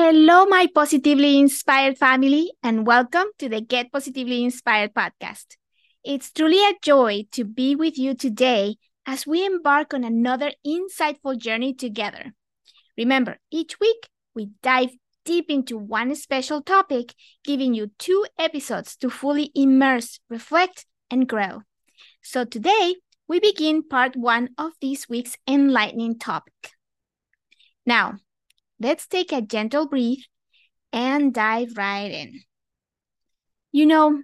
Hello, my positively inspired family, and welcome to the Get Positively Inspired podcast. It's truly a joy to be with you today as we embark on another insightful journey together. Remember, each week we dive deep into one special topic, giving you two episodes to fully immerse, reflect, and grow. So today we begin part one of this week's enlightening topic. Now, let's take a gentle breath and dive right in. You know,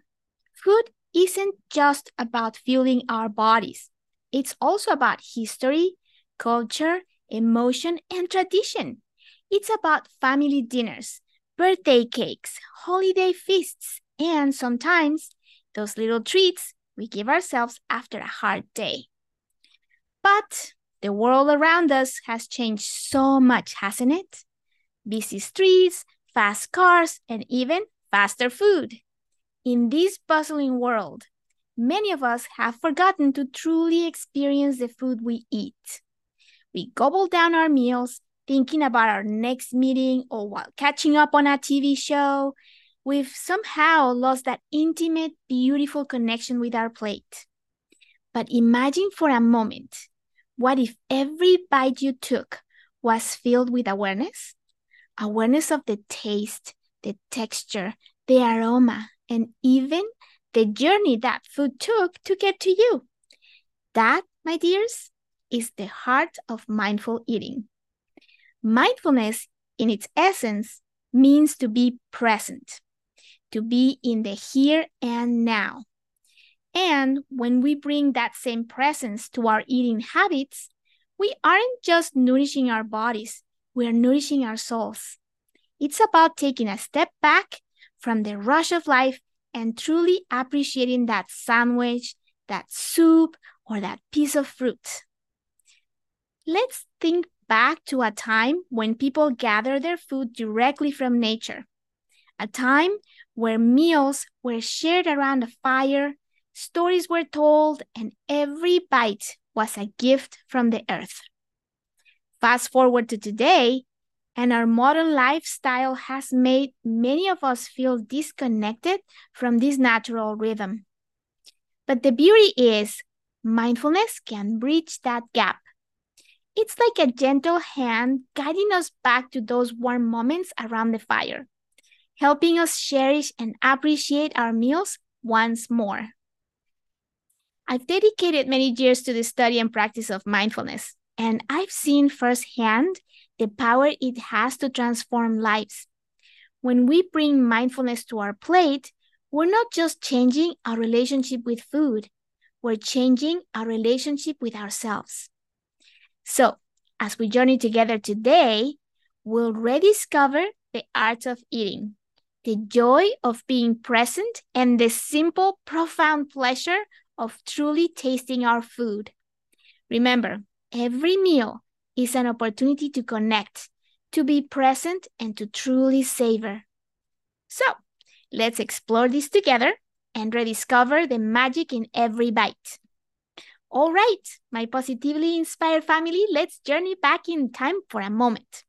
food isn't just about fueling our bodies, it's also about history, culture, emotion, and tradition. It's about family dinners, birthday cakes, holiday feasts, and sometimes those little treats we give ourselves after a hard day. But the world around us has changed so much, hasn't it? Busy streets, fast cars, and even faster food. In this bustling world, many of us have forgotten to truly experience the food we eat. We gobble down our meals, thinking about our next meeting or while catching up on a TV show. We've somehow lost that intimate, beautiful connection with our plate. But imagine for a moment what if every bite you took was filled with awareness? Awareness of the taste, the texture, the aroma, and even the journey that food took to get to you. That, my dears, is the heart of mindful eating. Mindfulness, in its essence, means to be present, to be in the here and now. And when we bring that same presence to our eating habits, we aren't just nourishing our bodies, we are nourishing our souls. It's about taking a step back from the rush of life and truly appreciating that sandwich, that soup, or that piece of fruit. Let's think back to a time when people gather their food directly from nature, a time where meals were shared around a fire Stories were told, and every bite was a gift from the earth. Fast forward to today, and our modern lifestyle has made many of us feel disconnected from this natural rhythm. But the beauty is, mindfulness can bridge that gap. It's like a gentle hand guiding us back to those warm moments around the fire, helping us cherish and appreciate our meals once more. I've dedicated many years to the study and practice of mindfulness, and I've seen firsthand the power it has to transform lives. When we bring mindfulness to our plate, we're not just changing our relationship with food, we're changing our relationship with ourselves. So, as we journey together today, we'll rediscover the art of eating, the joy of being present, and the simple, profound pleasure of truly tasting our food. Remember, every meal is an opportunity to connect, to be present, and to truly savor. So, let's explore this together and rediscover the magic in every bite. All right, my positively inspired family, let's journey back in time for a moment.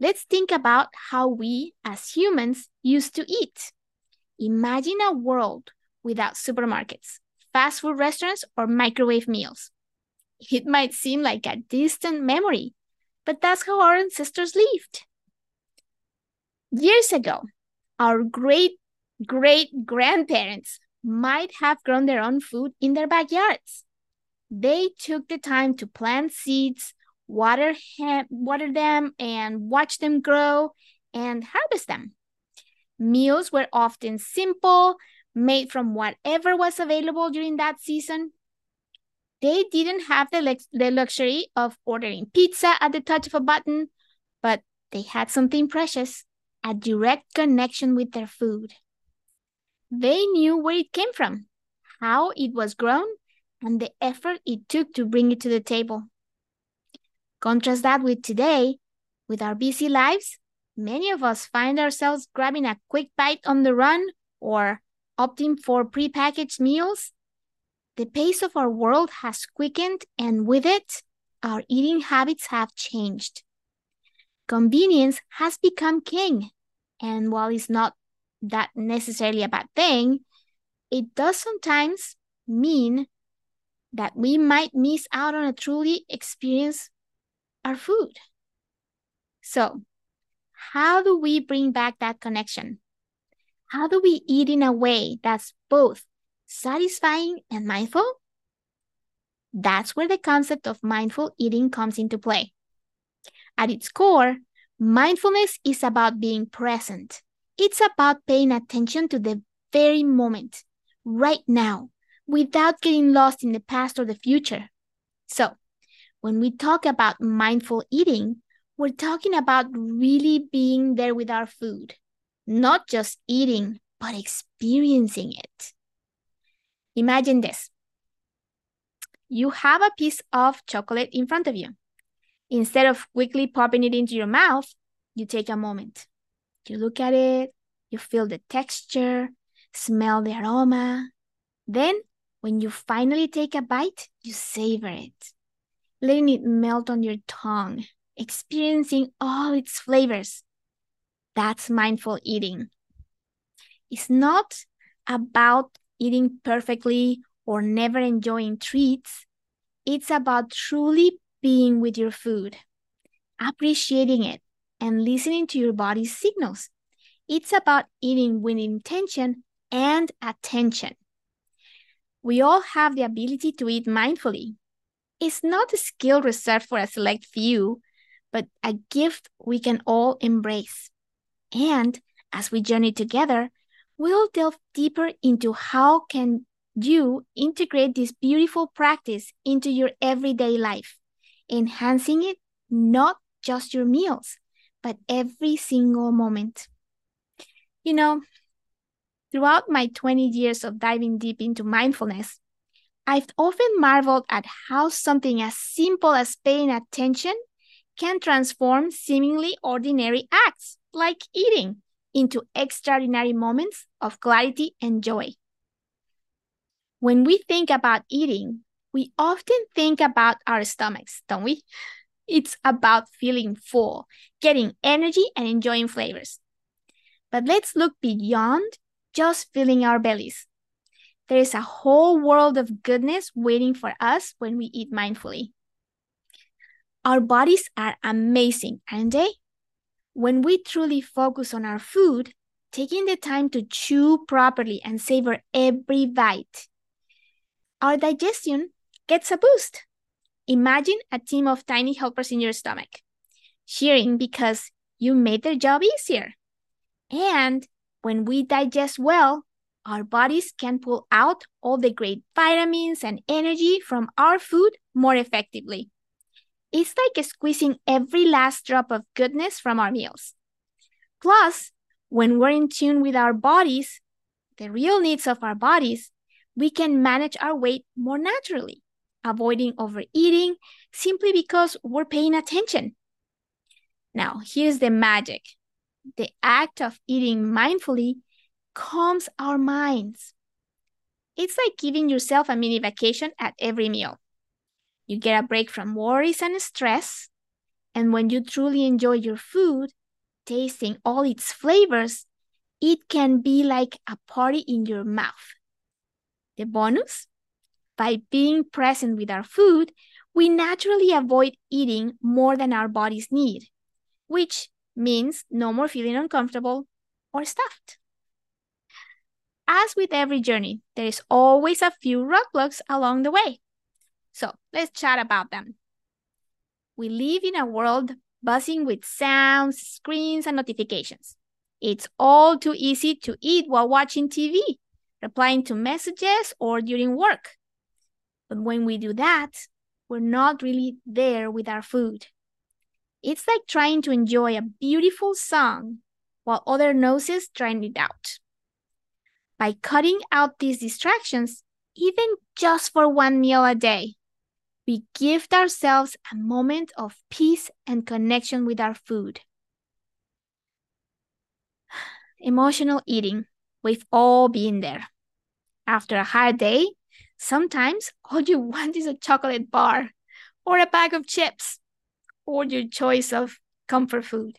Let's think about how we as humans used to eat. Imagine a world without supermarkets, fast food restaurants, or microwave meals. It might seem like a distant memory, but that's how our ancestors lived. Years ago, our great great grandparents might have grown their own food in their backyards. They took the time to plant seeds, water, water them, and watch them grow and harvest them. Meals were often simple, made from whatever was available during that season. They didn't have the, lux the luxury of ordering pizza at the touch of a button, but they had something precious a direct connection with their food. They knew where it came from, how it was grown, and the effort it took to bring it to the table. Contrast that with today, with our busy lives, many of us find ourselves grabbing a quick bite on the run or opting for prepackaged meals, the pace of our world has quickened, and with it, our eating habits have changed. convenience has become king. And while it's not that necessarily a bad thing, it does sometimes mean that we might miss out on a truly experience our food. So, how do we bring back that connection? How do we eat in a way that's both satisfying and mindful? That's where the concept of mindful eating comes into play. At its core, mindfulness is about being present. It's about paying attention to the very moment, right now, without getting lost in the past or the future. So, when we talk about mindful eating, we're talking about really being there with our food, not just eating, but experiencing it. Imagine this you have a piece of chocolate in front of you. Instead of quickly popping it into your mouth, you take a moment. You look at it, you feel the texture, smell the aroma. Then, when you finally take a bite, you savor it, letting it melt on your tongue, experiencing all its flavors. That's mindful eating. It's not about eating perfectly or never enjoying treats. It's about truly being with your food, appreciating it, and listening to your body's signals. It's about eating with intention and attention. We all have the ability to eat mindfully. It's not a skill reserved for a select few, but a gift we can all embrace. And as we journey together, we'll delve deeper into how can you integrate this beautiful practice into your everyday life, enhancing it not just your meals, but every single moment. You know, throughout my 20 years of diving deep into mindfulness, I've often marveled at how something as simple as paying attention can transform seemingly ordinary acts like eating into extraordinary moments of clarity and joy. When we think about eating, we often think about our stomachs, don't we? It's about feeling full, getting energy, and enjoying flavors. But let's look beyond just filling our bellies. There is a whole world of goodness waiting for us when we eat mindfully. Our bodies are amazing, aren't they? When we truly focus on our food, taking the time to chew properly and savor every bite, our digestion gets a boost. Imagine a team of tiny helpers in your stomach, cheering because you made their job easier. And when we digest well, our bodies can pull out all the great vitamins and energy from our food more effectively. It's like squeezing every last drop of goodness from our meals. Plus, when we're in tune with our bodies, the real needs of our bodies, we can manage our weight more naturally, avoiding overeating simply because we're paying attention. Now, here's the magic the act of eating mindfully calms our minds. It's like giving yourself a mini vacation at every meal. You get a break from worries and stress, and when you truly enjoy your food, tasting all its flavors, it can be like a party in your mouth. The bonus? By being present with our food, we naturally avoid eating more than our bodies need, which means no more feeling uncomfortable or stuffed. As with every journey, there is always a few roadblocks along the way. So let's chat about them. We live in a world buzzing with sounds, screens, and notifications. It's all too easy to eat while watching TV replying to messages, or during work. But when we do that, we're not really there with our food. It's like trying to enjoy a beautiful song while other noses drown it out. By cutting out these distractions, even just for one meal a day, we gift ourselves a moment of peace and connection with our food. Emotional eating We've all been there. After a hard day, sometimes all you want is a chocolate bar or a bag of chips or your choice of comfort food.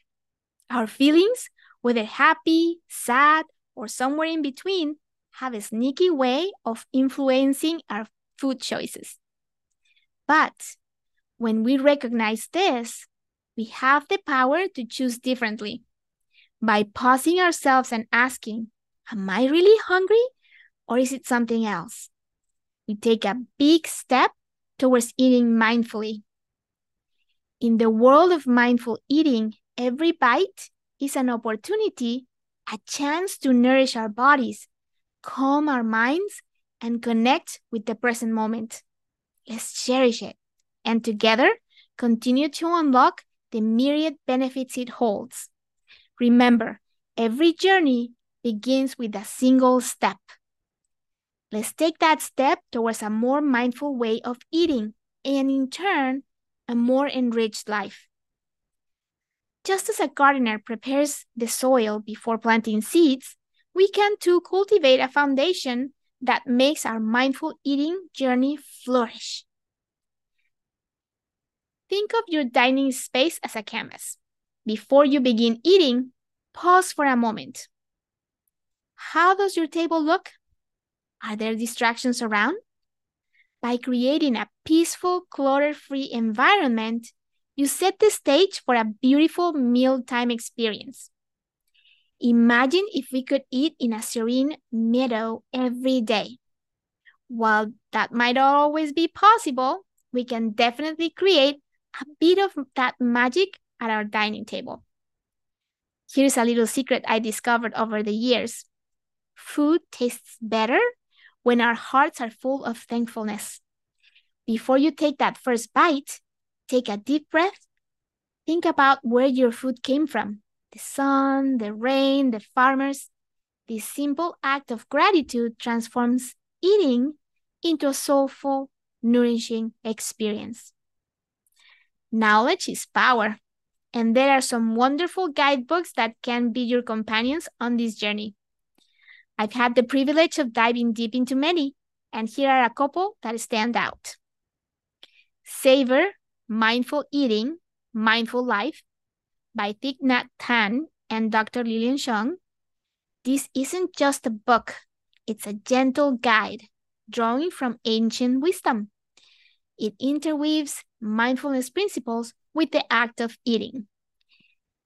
Our feelings, whether happy, sad, or somewhere in between, have a sneaky way of influencing our food choices. But when we recognize this, we have the power to choose differently. By pausing ourselves and asking, Am I really hungry? Or is it something else? We take a big step towards eating mindfully. In the world of mindful eating, every bite is an opportunity, a chance to nourish our bodies, calm our minds, and connect with the present moment. Let's cherish it and together continue to unlock the myriad benefits it holds. Remember, every journey begins with a single step. Let's take that step towards a more mindful way of eating and, in turn, a more enriched life. Just as a gardener prepares the soil before planting seeds, we can too cultivate a foundation that makes our mindful eating journey flourish. Think of your dining space as a canvas. Before you begin eating, pause for a moment. How does your table look? Are there distractions around? By creating a peaceful, clutter free environment, you set the stage for a beautiful mealtime experience. Imagine if we could eat in a serene meadow every day. While that might not always be possible, we can definitely create a bit of that magic at our dining table. Here's a little secret I discovered over the years food tastes better when our hearts are full of thankfulness. Before you take that first bite, take a deep breath. Think about where your food came from the sun, the rain, the farmers. This simple act of gratitude transforms eating into a soulful, nourishing experience. Knowledge is power, and there are some wonderful guidebooks that can be your companions on this journey. I've had the privilege of diving deep into many, and here are a couple that stand out. Savor, Mindful Eating, Mindful Life by Thich Nhat and Dr. Lilian Cheung. This isn't just a book, it's a gentle guide drawing from ancient wisdom. It interweaves mindfulness principles with the act of eating.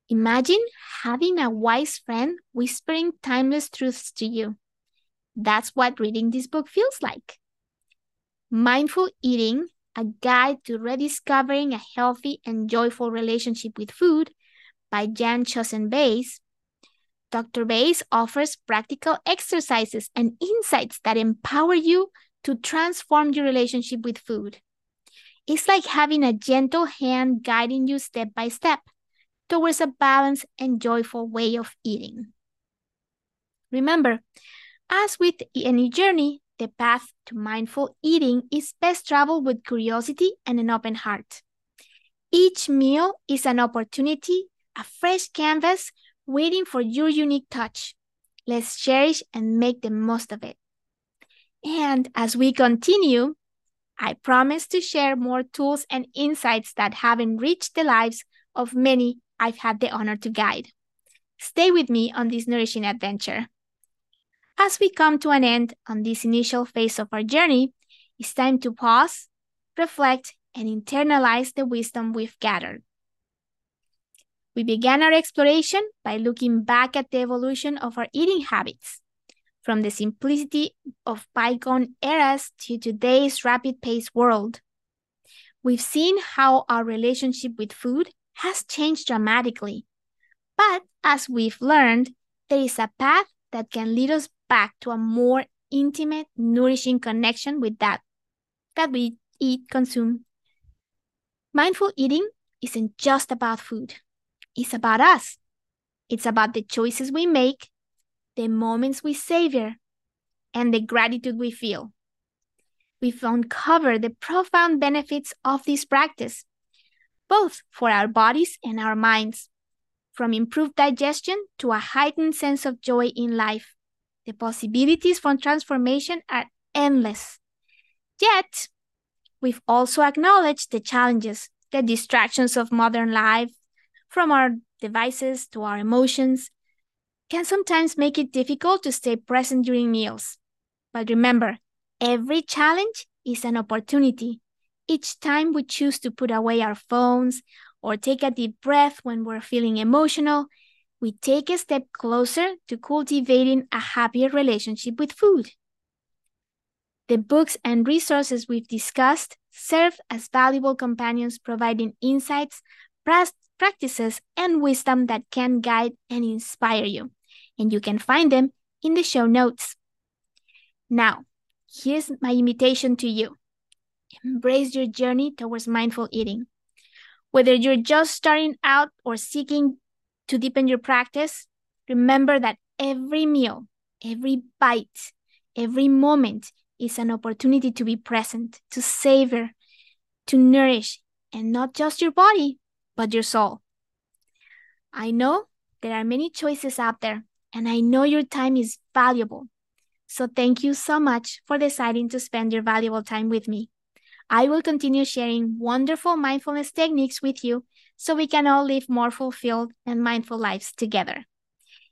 Imagine having a wise friend whispering timeless truths to you. That's what reading this book feels like. Mindful Eating, a guide to rediscovering a healthy and joyful relationship with food by Jan Chozen Bays. Dr. Bays offers practical exercises and insights that empower you to transform your relationship with food. It's like having a gentle hand guiding you step by step towards a balanced and joyful way of eating. Remember, as with any journey, the path to mindful eating is best traveled with curiosity and an open heart. Each meal is an opportunity, a fresh canvas waiting for your unique touch. Let's cherish and make the most of it. And as we continue, I promise to share more tools and insights that have enriched the lives of many I've had the honor to guide. Stay with me on this nourishing adventure. As we come to an end on this initial phase of our journey, it's time to pause, reflect, and internalize the wisdom we've gathered. We began our exploration by looking back at the evolution of our eating habits from the simplicity of bygone eras to today's rapid paced world. We've seen how our relationship with food has changed dramatically. But as we've learned, there is a path that can lead us back to a more intimate, nourishing connection with that that we eat, consume. Mindful eating isn't just about food. It's about us. It's about the choices we make the moments we savor, and the gratitude we feel. We've uncovered the profound benefits of this practice, both for our bodies and our minds, from improved digestion to a heightened sense of joy in life. The possibilities for transformation are endless. Yet, we've also acknowledged the challenges, the distractions of modern life, from our devices to our emotions, can sometimes make it difficult to stay present during meals. But remember, every challenge is an opportunity. Each time we choose to put away our phones or take a deep breath when we're feeling emotional, we take a step closer to cultivating a happier relationship with food. The books and resources we've discussed serve as valuable companions, providing insights, practices, and wisdom that can guide and inspire you. And you can find them in the show notes. Now, here's my invitation to you embrace your journey towards mindful eating. Whether you're just starting out or seeking to deepen your practice, remember that every meal, every bite, every moment is an opportunity to be present, to savor, to nourish, and not just your body, but your soul. I know there are many choices out there, and I know your time is valuable. So thank you so much for deciding to spend your valuable time with me. I will continue sharing wonderful mindfulness techniques with you so we can all live more fulfilled and mindful lives together.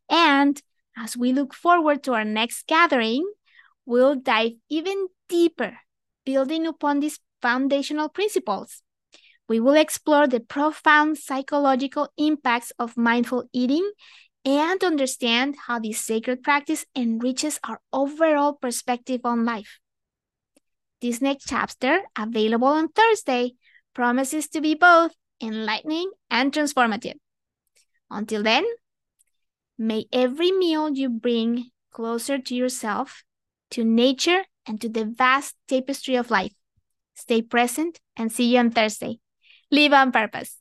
And as we look forward to our next gathering, we'll dive even deeper, building upon these foundational principles. We will explore the profound psychological impacts of mindful eating and understand how this sacred practice enriches our overall perspective on life. This next chapter, available on Thursday, promises to be both enlightening and transformative. Until then, may every meal you bring closer to yourself to nature, and to the vast tapestry of life. Stay present and see you on Thursday. Live on purpose.